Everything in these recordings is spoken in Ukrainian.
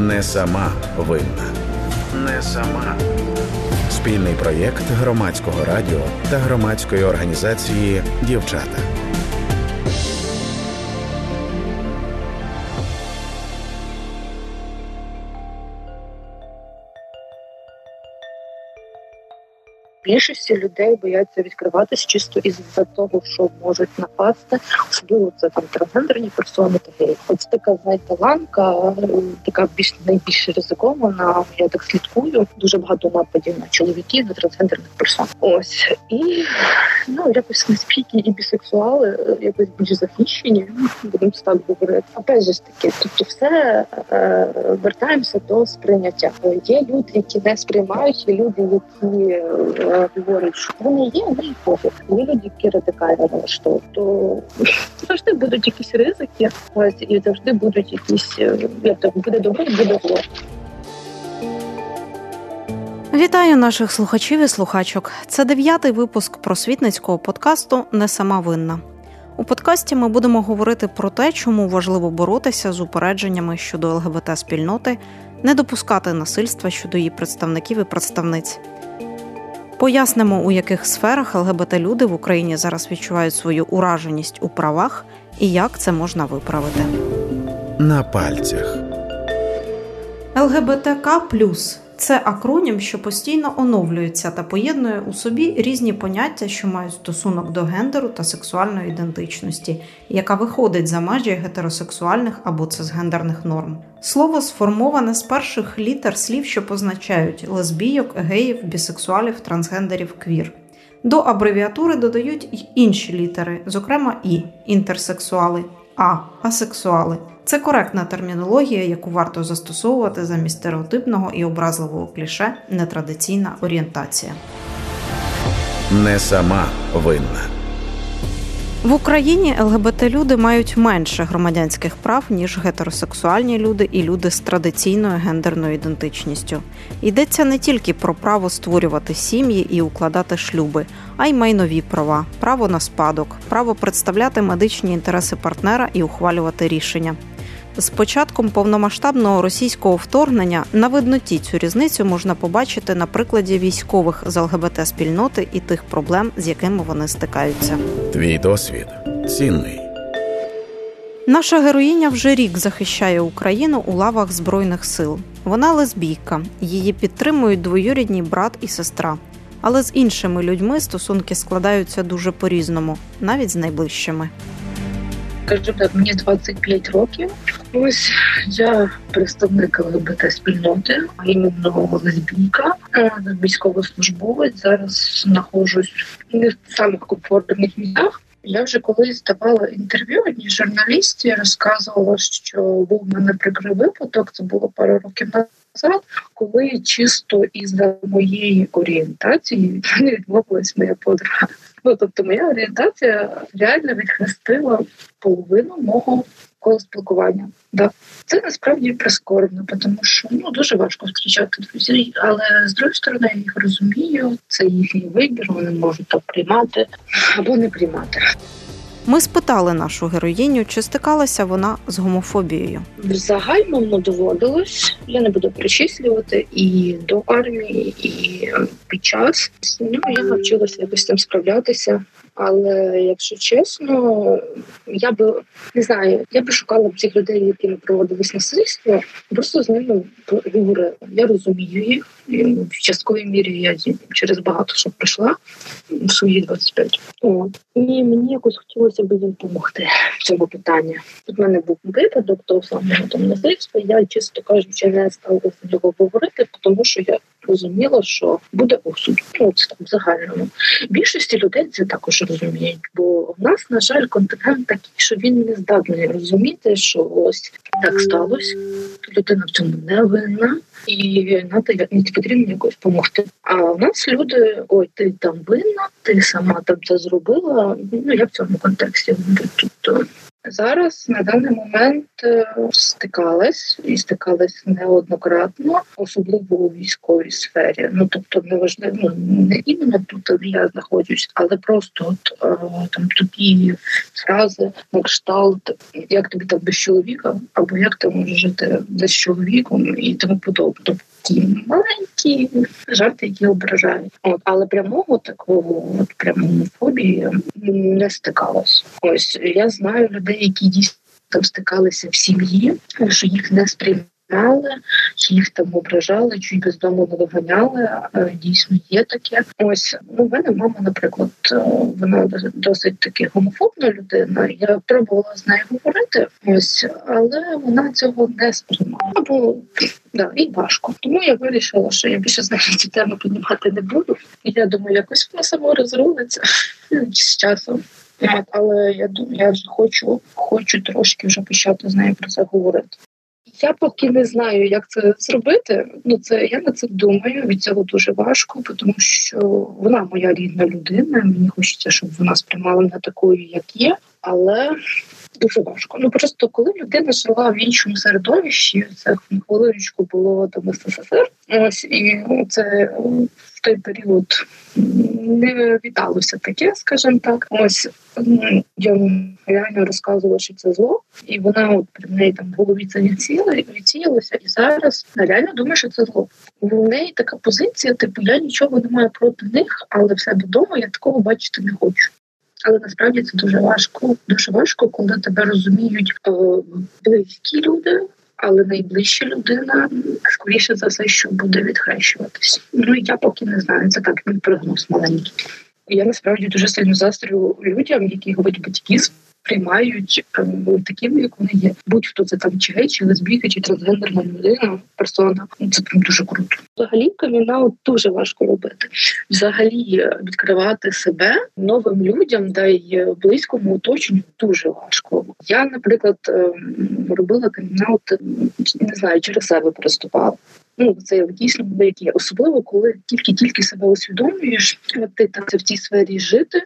Не сама винна. Не сама. Спільний проєкт громадського радіо та громадської організації Дівчата. Більшості людей бояться відкриватися чисто із-за того, що можуть напасти, особливо це там трансгендерні персони та геї. Ось така знаєте, ланка, така більш найбільш ризикована. Я так слідкую. Дуже багато нападів на чоловіків, на трансгендерних персон. Ось і ну якось наскільки і бісексуали якось більш захищені, будемо так говорити. Опять же ж таки, тобто все е, вертаємося до сприйняття. Є люди, які не сприймають, є люди, які. Е, говорять, що вони є, вони і пофіг. Є люди, які радикально налаштовують, то завжди будуть якісь ризики, ось і завжди будуть якісь як то буде добре, буде зло. Вітаю наших слухачів і слухачок. Це дев'ятий випуск просвітницького подкасту Не сама винна. У подкасті ми будемо говорити про те, чому важливо боротися з упередженнями щодо ЛГБТ спільноти, не допускати насильства щодо її представників і представниць. Пояснимо, у яких сферах ЛГБТ-люди в Україні зараз відчувають свою ураженість у правах і як це можна виправити. На пальцях ЛГБТК це акронім, що постійно оновлюється та поєднує у собі різні поняття, що мають стосунок до гендеру та сексуальної ідентичності, яка виходить за межі гетеросексуальних або цисгендерних норм. Слово сформоване з перших літер слів, що позначають лесбійок, геїв, бісексуалів, трансгендерів, квір. До абревіатури додають й інші літери, зокрема і інтерсексуали, а асексуали. Це коректна термінологія, яку варто застосовувати замість стереотипного і образливого кліше нетрадиційна орієнтація. Не сама винна. В Україні ЛГБТ-люди мають менше громадянських прав ніж гетеросексуальні люди і люди з традиційною гендерною ідентичністю. Йдеться не тільки про право створювати сім'ї і укладати шлюби, а й майнові права, право на спадок, право представляти медичні інтереси партнера і ухвалювати рішення. З початком повномасштабного російського вторгнення на видноті цю різницю можна побачити на прикладі військових з ЛГБТ спільноти і тих проблем, з якими вони стикаються. Твій досвід цінний. Наша героїня вже рік захищає Україну у лавах збройних сил. Вона лесбійка, її підтримують двоюрідні брат і сестра. Але з іншими людьми стосунки складаються дуже по різному, навіть з найближчими скажімо так, мені 25 років. Ось я представник ЛГБТ спільноти, а іменно лесбійка, е, військовослужбовець. Зараз знаходжусь не в самих комфортних місцях. Я вже колись давала інтерв'ю одній журналісті, розказувала, що був мене прикрий випадок. Це було пару років назад, коли чисто із за моєї орієнтації не відмовилась моя подруга. Ну тобто, моя орієнтація реально відхрестила половину мого коло спілкування. Да. Це насправді прискорбно, тому що ну дуже важко зустрічати друзів, але з другої сторони я їх розумію. Це їхній вибір. Вони можуть так приймати або не приймати. Ми спитали нашу героїню, чи стикалася вона з гомофобією. В загальному доводилось, я не буду перечислювати і до армії, і під час ну я навчилася якось там справлятися. Але якщо чесно, я би не знаю, я би шукала б цих людей, які не проводились насильство, просто з ними говорила. Я розумію їх і в частковій мірі. Я через багато що пройшла в свої 25. От. І мені якось хотілося б їм допомогти в цьому питанні. Тут в мене був випадок того самого там насильства. Я чисто кажучи, не стала з нього говорити, тому що я розуміла, що буде осуд. Ну, це там в загальному. Більшості людей це також розуміють, бо в нас, на жаль, континент такий, що він не здатний розуміти, що ось так сталося. Людина в цьому не винна, і не потрібно якось допомогти. А у нас люди, ой, ти там винна, ти сама там це зробила. Ну я в цьому контексті тобто Зараз на даний момент е, стикалась і стикалась неоднократно, особливо у військовій сфері. Ну тобто, не важливо ну, не іменно тут я знаходжусь, але просто от е, там тупі фрази на кшталт, як тобі так без чоловіка, або як ти можеш жити без чоловіком і тому подобне такі маленькі жарти, які ображають. От але прямого такого от прямої фобії не стикалась. Ось я знаю людей, які дійсно стикалися в сім'ї, що їх не сприймали чи їх там ображали, чи без дому не виганяли. Дійсно є таке. Ось ну в мене мама, наприклад, е, вона досить таки гомофобна людина. Я пробувала з нею говорити, ось але вона цього не сприймала. Бо да, і важко. Тому я вирішила, що я більше з нею цю тему піднімати не буду. І я думаю, якось вона само розрулиться з часом. Але я я вже хочу, хочу трошки вже почати з нею про це говорити. Я поки не знаю, як це зробити. Ну це я на це думаю. Від цього дуже важко, тому що вона моя рідна людина. Мені хочеться, щоб вона сприймала мене такою, як є, але дуже важко. Ну просто коли людина жила в іншому середовищі, це хвилиночку було там СССР. Ось і це в той період не віталося таке, скажімо так. Ось я реально розказувала, що це зло, і вона от при неї там в голові це відсіялося, і зараз реально думаю, що це зло. У неї така позиція, типу я нічого не маю проти них, але в себе вдома я такого бачити не хочу. Але насправді це дуже важко. Дуже важко, коли тебе розуміють е, близькі люди, але найближча людина скоріше за все, що буде відхрещуватись. Ну я поки не знаю. Це так мій прогноз маленький. Я насправді дуже сильно застрю людям, які говорять батьки приймають ем, такими, як вони є. Будь-хто це там чи гей, чи лесбійка, чи трансгендерна людина, персона. Ну, це прям дуже круто. Взагалі камінаут дуже важко робити. Взагалі е, відкривати себе новим людям, да й близькому оточенню дуже важко. Я, наприклад, ем, робила камінаут, не знаю, через себе переступала. Ну це дійсно великі, особливо коли тільки-тільки себе усвідомлюєш, ти там в цій сфері жити,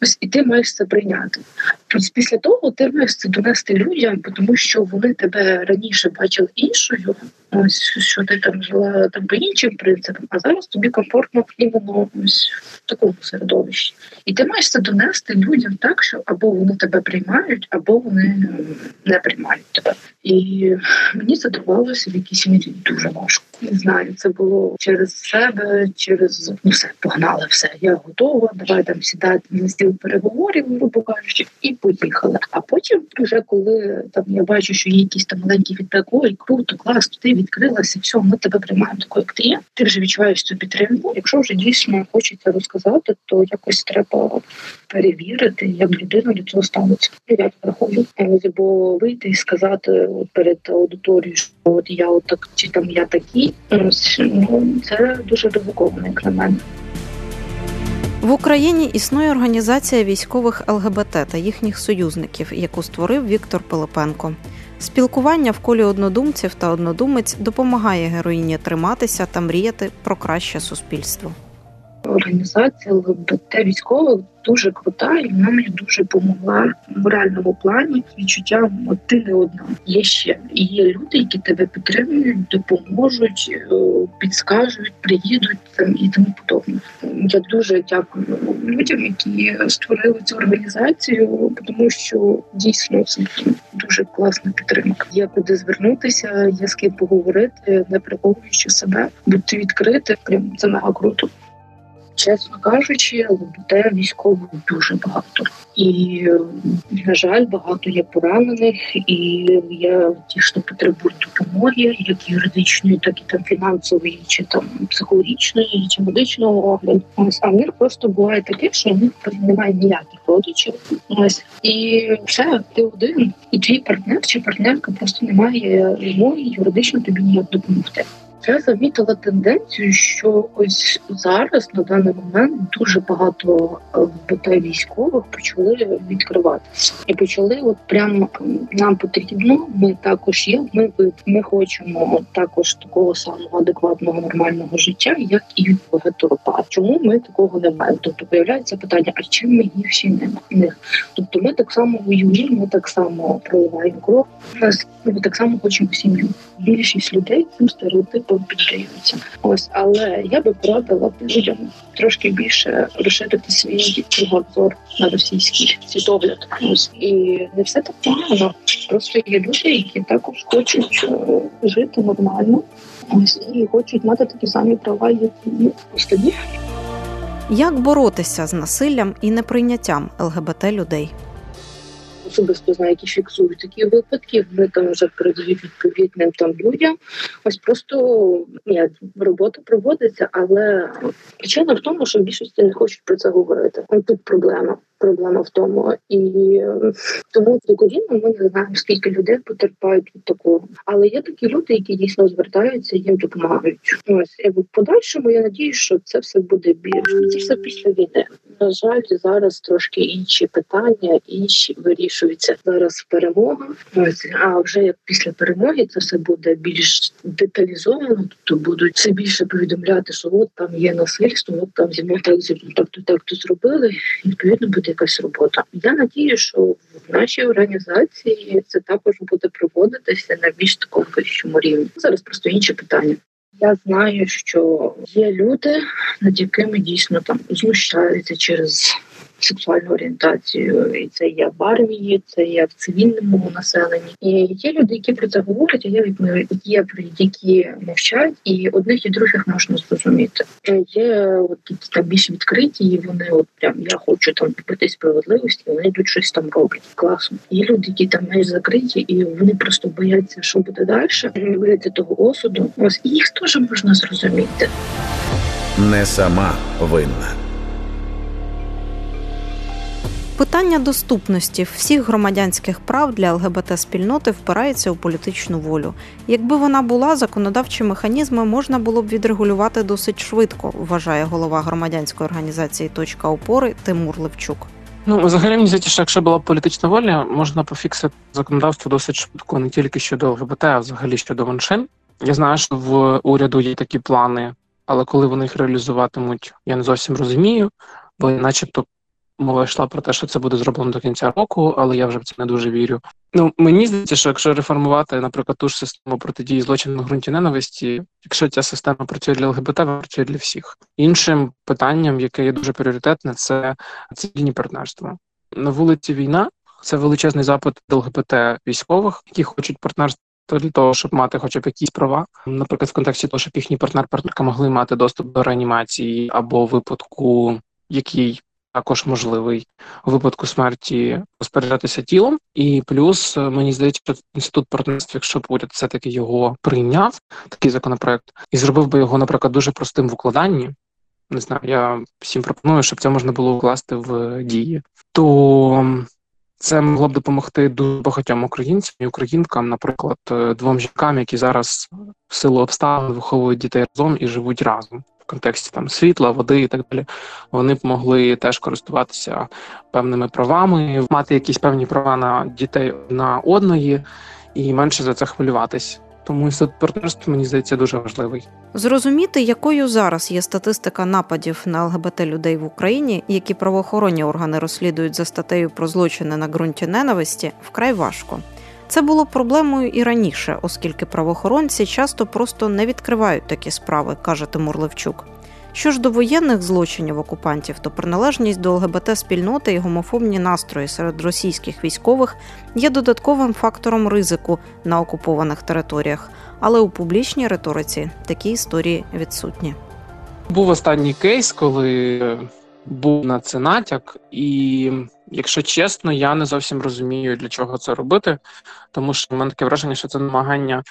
ось і ти маєш це прийняти. Тобто після того ти маєш це донести людям, тому що вони тебе раніше бачили іншою. Ось що ти там жила там по іншим принципам, а зараз тобі комфортно іменно ось в такому середовищі. І ти маєш це донести людям так, що або вони тебе приймають, або вони не приймають тебе. І мені це давалося в якійсь мірі дуже важко. Не знаю, це було через себе, через ну все погнали, все. Я готова. Давай там сідати на стіл переговорів, грубо кажучи, і поїхали. А потім, вже коли там я бачу, що є якісь там маленькі фідбек, ой, круто, клас, ти відкрилася, все, ми тебе приймаємо такою, як ти є. Ти вже відчуваєш цю підтримку. Якщо вже дійсно хочеться розказати, то якось треба перевірити, як людина до цього ставиться. Я так рахую. Бо вийти і сказати от перед аудиторією, що от я отак чи там я такий, це дуже ризиковано, як на мене. В Україні існує організація військових ЛГБТ та їхніх союзників, яку створив Віктор Пилипенко. Спілкування в колі однодумців та однодумець допомагає героїні триматися та мріяти про краще суспільство організація ЛГБТ військових дуже крута, і вона мені дуже допомогла в моральному плані відчуттям от ти не одна. Є ще є люди, які тебе підтримують, допоможуть, е, підскажуть, приїдуть там і тому подобне. Я дуже дякую людям, які створили цю організацію, тому що дійсно це дуже класна підтримка. Є куди звернутися, є з ким поговорити, не приховуючи себе, бути відкрити. Прям це мега круто. Чесно кажучи, ЛГБТ військових дуже багато, і на жаль, багато є поранених, і є ті, що потребують допомоги, як юридичної, так і там фінансової, чи там психологічної, чи медичного огляду. А них просто буває таке, що в них немає ніяких родичів. Ось і все, ти один, і твій партнер чи партнерка просто немає змоги юридично тобі ніяк допомогти. Я замітила тенденцію, що ось зараз на даний момент дуже багато ЛГБТ військових почали відкриватися і почали, от прямо нам потрібно. Ми також є. Ми ми хочемо також такого самого адекватного нормального життя, як і гетеропар. Чому ми такого не маємо? Тобто появляється питання: а чим ми гірші не Тобто, ми так само воюємо, ми так само проливаємо кров. Нас ми так само хочемо сім'ю. Більшість людей цим стереотипом піддаються. Ось, але я би порадила людям трошки більше розширити свій кругозор на російський світогляд. Ось і не все так погано. Просто є люди, які також хочуть е, жити нормально. Ось і хочуть мати такі самі права, як і останні. Як боротися з насиллям і неприйняттям ЛГБТ людей? Особисто знаю, які фіксують такі випадки. Ми там вже передають відповідним там людям. Ось просто ні, робота проводиться, але причина в тому, що більшості не хочуть про це говорити. Тут проблема. Проблема в тому, і тому докорінно ми не знаємо, скільки людей потерпають від такого. Але є такі люди, які дійсно звертаються, їм допомагають. Ось в подальшому. Я надію, що це все буде більше. Це все після війни. На жаль, зараз трошки інші питання, інші вирішуються зараз. Перемога ось а вже як після перемоги це все буде більш деталізовано. Тобто будуть все більше повідомляти, що от там є насильство, от там зі мною так так то так то зробили. І, відповідно буде якась робота. Я надію, що в нашій організації це також буде проводитися на більш такому вищому рівні. Зараз просто інші питання. Я знаю, що є люди, над якими дійсно там знущаються через сексуальну орієнтацію, і це є в армії, це є в цивільному населенні. І є люди, які про це говорять, а є є які мовчать, і одних і других можна зрозуміти. Є от там більш відкриті, і вони от прям я хочу там добити справедливості. Вони йдуть щось там роблять. Класно. Є люди, які там майже закриті, і вони просто бояться, що буде далі. бояться того осуду. Ось їх теж можна зрозуміти. Не сама винна. Питання доступності всіх громадянських прав для ЛГБТ-спільноти впирається у політичну волю. Якби вона була, законодавчі механізми можна було б відрегулювати досить швидко, вважає голова громадянської організації Точка опори Тимур Левчук. Ну, взагалі, мені здається, що якщо була політична воля, можна пофіксити законодавство досить швидко, не тільки щодо ЛГБТ, а взагалі щодо меншин. Я знаю, що в уряду є такі плани, але коли вони їх реалізуватимуть, я не зовсім розумію, бо начебто Мова йшла про те, що це буде зроблено до кінця року, але я вже в це не дуже вірю. Ну мені здається, що якщо реформувати, наприклад, ту ж систему протидії злочину на ґрунті ненависті, якщо ця система працює для ЛГБТ, працює для всіх. Іншим питанням, яке є дуже пріоритетне, це цивільні партнерства. На вулиці війна це величезний запит до ЛГБТ військових, які хочуть партнерства. Для того, щоб мати хоча б якісь права, наприклад, в контексті того, щоб їхній партнер-партнерка могли мати доступ до реанімації або випадку, який також можливий у випадку смерті розпоряджатися тілом, і плюс е, мені здається, що інститут партнерства, якщо б уряд все таки його прийняв, такий законопроект, і зробив би його, наприклад, дуже простим в укладанні. Не знаю, я всім пропоную, щоб це можна було укласти в дії, то це могло б допомогти дуже багатьом українцям і українкам, наприклад, е, двом жінкам, які зараз в силу обставин виховують дітей разом і живуть разом контексті там світла, води і так далі, вони б могли теж користуватися певними правами, мати якісь певні права на дітей на одної і менше за це хвилюватись. Тому інститут партнерства, мені здається, дуже важливий. Зрозуміти, якою зараз є статистика нападів на ЛГБТ людей в Україні, які правоохоронні органи розслідують за статтею про злочини на ґрунті ненависті, вкрай важко. Це було проблемою і раніше, оскільки правоохоронці часто просто не відкривають такі справи, каже Тимур Левчук. Що ж до воєнних злочинів окупантів, то приналежність до ЛГБТ спільноти і гомофобні настрої серед російських військових є додатковим фактором ризику на окупованих територіях, але у публічній риториці такі історії відсутні. Був останній кейс, коли був на це натяк, і якщо чесно, я не зовсім розумію, для чого це робити, тому що в мене таке враження, що це намагання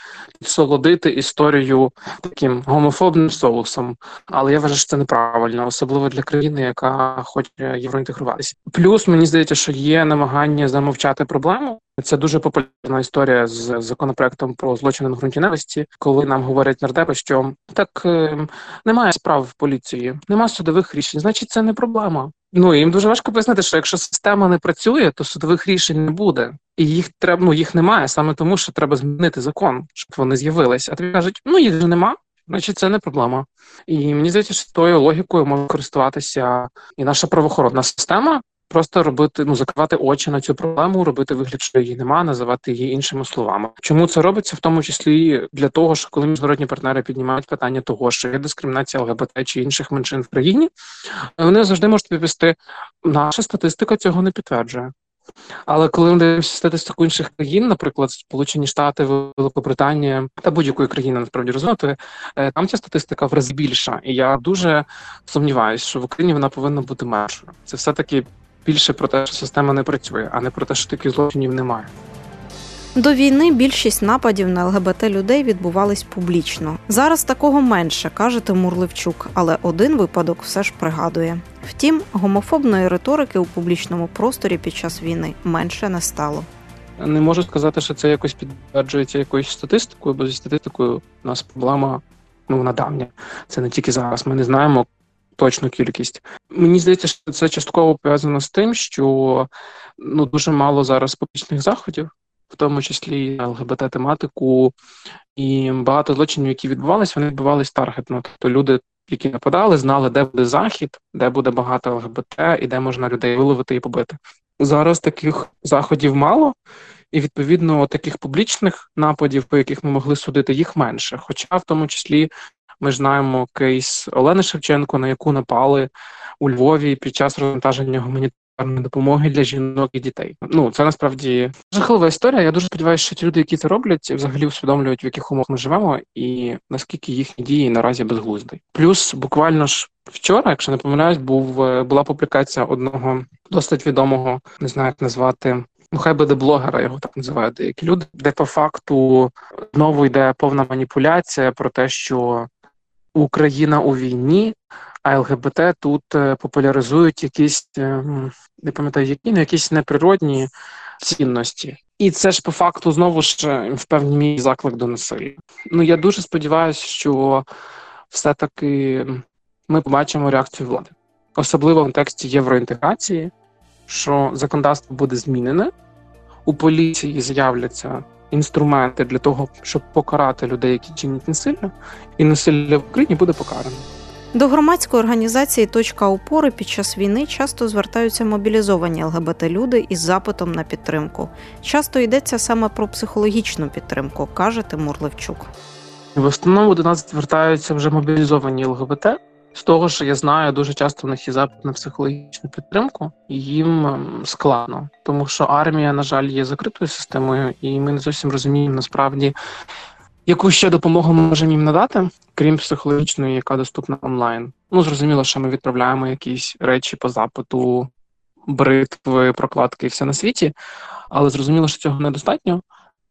солодити історію таким гомофобним соусом. Але я вважаю, що це неправильно, особливо для країни, яка хоче євроінтегруватися. Плюс мені здається, що є намагання замовчати проблему. Це дуже популярна історія з законопроектом про злочини на ґрунті ненависті, коли нам говорять нардепи, що так е, немає справ в поліції, немає судових рішень, значить це не проблема. Ну їм дуже важко пояснити, що якщо система не працює, то судових рішень не буде, і їх треба ну їх немає саме тому, що треба змінити закон, щоб вони з'явилися. А тобі кажуть, ну їх же нема. Значить, це не проблема, і мені здається, що тою логікою може користуватися і наша правоохоронна система, просто робити, ну закривати очі на цю проблему, робити вигляд, що її нема, називати її іншими словами. Чому це робиться, в тому числі для того, що коли міжнародні партнери піднімають питання того, що є дискримінація ЛГБТ чи інших меншин в країні, вони завжди можуть відповісти, наша статистика цього не підтверджує. Але коли ми дивимося статистику інших країн, наприклад, Сполучені Штати, Великобританія та будь-якої країни насправді розвинутої, е, там ця статистика в рази більша, і я дуже сумніваюся, що в Україні вона повинна бути меншою. Це все таки більше про те, що система не працює, а не про те, що таких злочинів немає. До війни більшість нападів на ЛГБТ людей відбувались публічно. Зараз такого менше, каже Тимур Левчук, але один випадок все ж пригадує. Втім, гомофобної риторики у публічному просторі під час війни менше не стало. Не можу сказати, що це якось підтверджується якоюсь статистикою, бо зі статистикою у нас проблема ну вона давня. Це не тільки зараз. Ми не знаємо точну кількість. Мені здається, що це частково пов'язано з тим, що ну дуже мало зараз публічних заходів, в тому числі ЛГБТ-тематику, і багато злочинів, які відбувалися, вони відбувалися таргетно. Тобто люди, які нападали, знали, де буде захід, де буде багато ЛГБТ і де можна людей виловити і побити. Зараз таких заходів мало. І відповідно таких публічних нападів, по яких ми могли судити, їх менше. Хоча в тому числі ми ж знаємо кейс Олени Шевченко, на яку напали у Львові під час розвантаження гуманітарної допомоги для жінок і дітей. Ну це насправді жахлива історія. Я дуже сподіваюся, що ті люди, які це роблять, взагалі усвідомлюють, в яких умовах ми живемо, і наскільки їхні дії наразі безглузді. Плюс буквально ж. Вчора, якщо не помиляюсь, був е, була публікація одного досить відомого, не знаю, як назвати ну хай буде блогера, його так називають деякі люди, де по факту знову йде повна маніпуляція про те, що Україна у війні, а ЛГБТ тут е, популяризують якісь е, не пам'ятаю, які ну, якісь неприродні цінності. І це ж по факту знову ж е, в певній мірі заклик до насилля. Ну я дуже сподіваюся, що все-таки ми побачимо реакцію влади, особливо в контексті євроінтеграції, що законодавство буде змінене, у поліції з'являться інструменти для того, щоб покарати людей, які чинять насилля, і насилля в Україні буде покарано. До громадської організації Точка опори під час війни часто звертаються мобілізовані ЛГБТ люди із запитом на підтримку. Часто йдеться саме про психологічну підтримку, каже Тимур Левчук. В основному до нас звертаються вже мобілізовані ЛГБТ, з того, що я знаю, дуже часто в них є запит на психологічну підтримку, їм ем, складно, тому що армія, на жаль, є закритою системою, і ми не зовсім розуміємо насправді, яку ще допомогу ми можемо їм надати, крім психологічної, яка доступна онлайн. Ну зрозуміло, що ми відправляємо якісь речі по запиту, бритви, прокладки і все на світі, але зрозуміло, що цього недостатньо.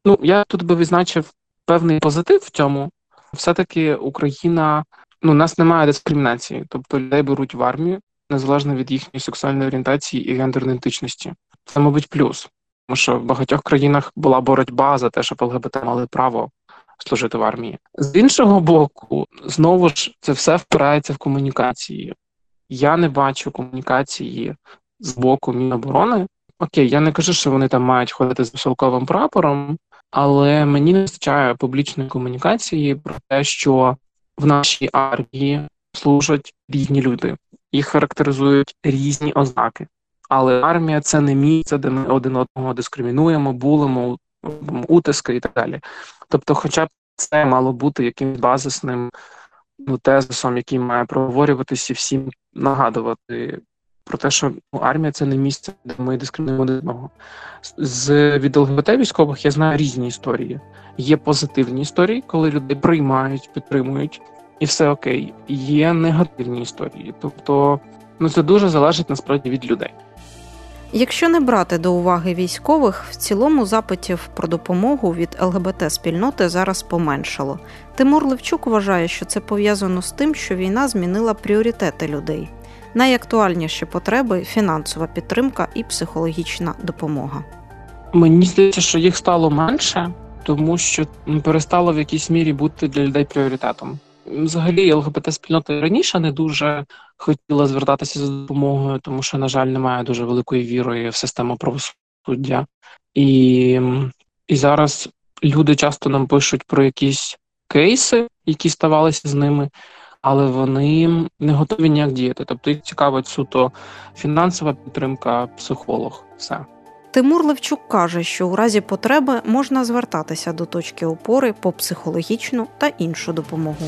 Ну я тут би відзначив певний позитив в цьому. Все таки Україна ну, у нас немає дискримінації, тобто людей беруть в армію незалежно від їхньої сексуальної орієнтації і гендерної ідентичності. Це, мабуть, плюс, тому що в багатьох країнах була боротьба за те, щоб ЛГБТ мали право служити в армії. З іншого боку, знову ж це все впирається в комунікації. Я не бачу комунікації з боку Міноборони. Окей, я не кажу, що вони там мають ходити з високовим прапором, але мені не вистачає публічної комунікації про те, що в нашій армії служать різні люди, їх характеризують різні ознаки. Але армія це не місце, де ми один одного дискримінуємо, булимо, утиски і так далі. Тобто, хоча б це мало бути якимось базисним ну, тезисом, який має проговорюватися і всім нагадувати про те, що ну, армія це не місце, де ми дискримінуємо один одного. З від ЛГБТ військових я знаю різні історії. Є позитивні історії, коли люди приймають, підтримують, і все окей. Є негативні історії. Тобто, ну це дуже залежить насправді від людей. Якщо не брати до уваги військових, в цілому запитів про допомогу від ЛГБТ спільноти зараз поменшало. Тимур Левчук вважає, що це пов'язано з тим, що війна змінила пріоритети людей. Найактуальніші потреби фінансова підтримка і психологічна допомога. Мені здається, що їх стало менше, тому що перестало в якійсь мірі бути для людей пріоритетом. Взагалі, ЛГБТ спільнота раніше не дуже хотіла звертатися за допомогою, тому що, на жаль, немає дуже великої віри в систему правосуддя. І, І зараз люди часто нам пишуть про якісь кейси, які ставалися з ними. Але вони не готові ніяк діяти. Тобто їх цікавить суто фінансова підтримка, психолог. Все. Тимур Левчук каже, що у разі потреби можна звертатися до точки опори по психологічну та іншу допомогу.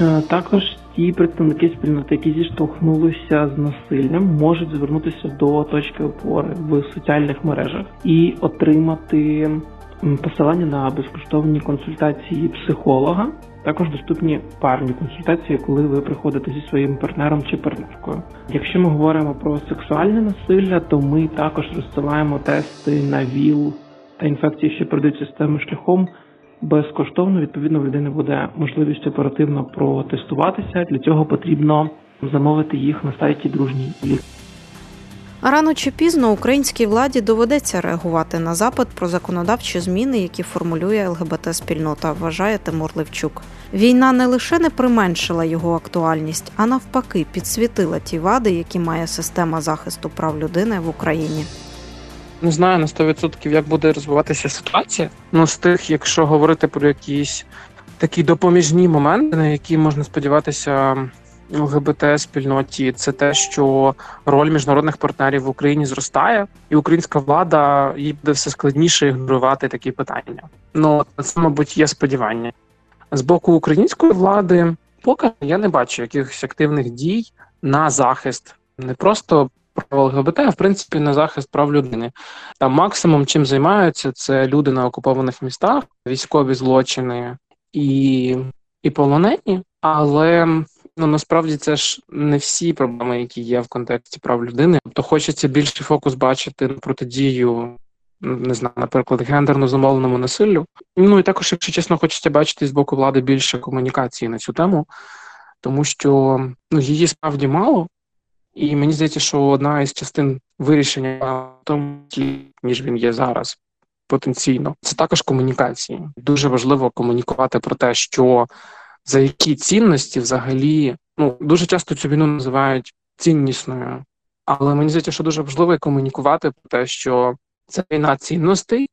Е, також ті представники спільноти, які зіштовхнулися з насиллям, можуть звернутися до точки опори в соціальних мережах і отримати посилання на безкоштовні консультації психолога. Також доступні парні консультації, коли ви приходите зі своїм партнером чи партнеркою. Якщо ми говоримо про сексуальне насилля, то ми також розсилаємо тести на ВІЛ та інфекції, що передають системним шляхом безкоштовно. Відповідно, в людини буде можливість оперативно протестуватися. Для цього потрібно замовити їх на сайті дружній лік. Рано чи пізно українській владі доведеться реагувати на запит про законодавчі зміни, які формулює ЛГБТ-спільнота, вважає Тимур Левчук. Війна не лише не применшила його актуальність, а навпаки, підсвітила ті вади, які має система захисту прав людини в Україні. Не знаю на 100% як буде розвиватися ситуація. Ну з тих, якщо говорити про якісь такі допоміжні моменти, на які можна сподіватися ЛГБТ спільноті, це те, що роль міжнародних партнерів в Україні зростає, і українська влада їй буде все складніше ігнорувати такі питання. Ну це, мабуть, є сподівання з боку української влади. Поки я не бачу якихось активних дій на захист не просто прав ЛГБТ, а в принципі на захист прав людини. Там максимум чим займаються це люди на окупованих містах, військові злочини і, і полонені, але ну насправді це ж не всі проблеми, які є в контексті прав людини. Тобто хочеться більший фокус бачити на протидію. Не знаю, наприклад, гендерно замовленому насиллю. Ну і також, якщо чесно, хочеться бачити з боку влади більше комунікації на цю тему, тому що ну її справді мало, і мені здається, що одна із частин вирішення тому, ніж він є зараз, потенційно, це також комунікації. Дуже важливо комунікувати про те, що за які цінності взагалі ну дуже часто цю війну називають ціннісною, але мені здається, що дуже важливо комунікувати про те, що це війна цінностей,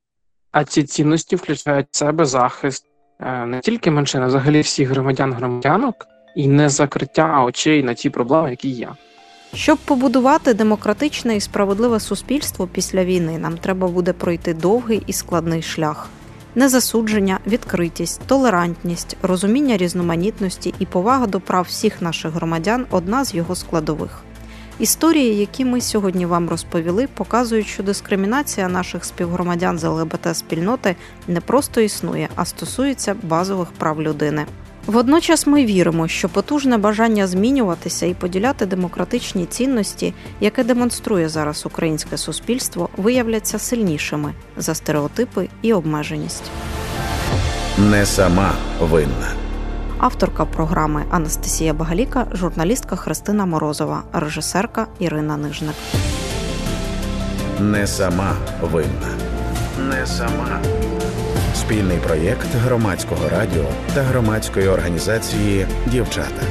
а ці цінності включають в себе захист е, не тільки меншин, а взагалі всіх громадян громадянок і не закриття очей на ті проблеми, які є. Щоб побудувати демократичне і справедливе суспільство після війни, нам треба буде пройти довгий і складний шлях незасудження, відкритість, толерантність, розуміння різноманітності і повага до прав всіх наших громадян одна з його складових. Історії, які ми сьогодні вам розповіли, показують, що дискримінація наших співгромадян з ЛГБТ спільноти не просто існує, а стосується базових прав людини. Водночас ми віримо, що потужне бажання змінюватися і поділяти демократичні цінності, яке демонструє зараз українське суспільство, виявляться сильнішими за стереотипи і обмеженість. Не сама винна. Авторка програми Анастасія Багаліка, журналістка Христина Морозова, режисерка Ірина Нижник. Не сама винна. Не сама. Спільний проєкт громадського радіо та громадської організації Дівчата.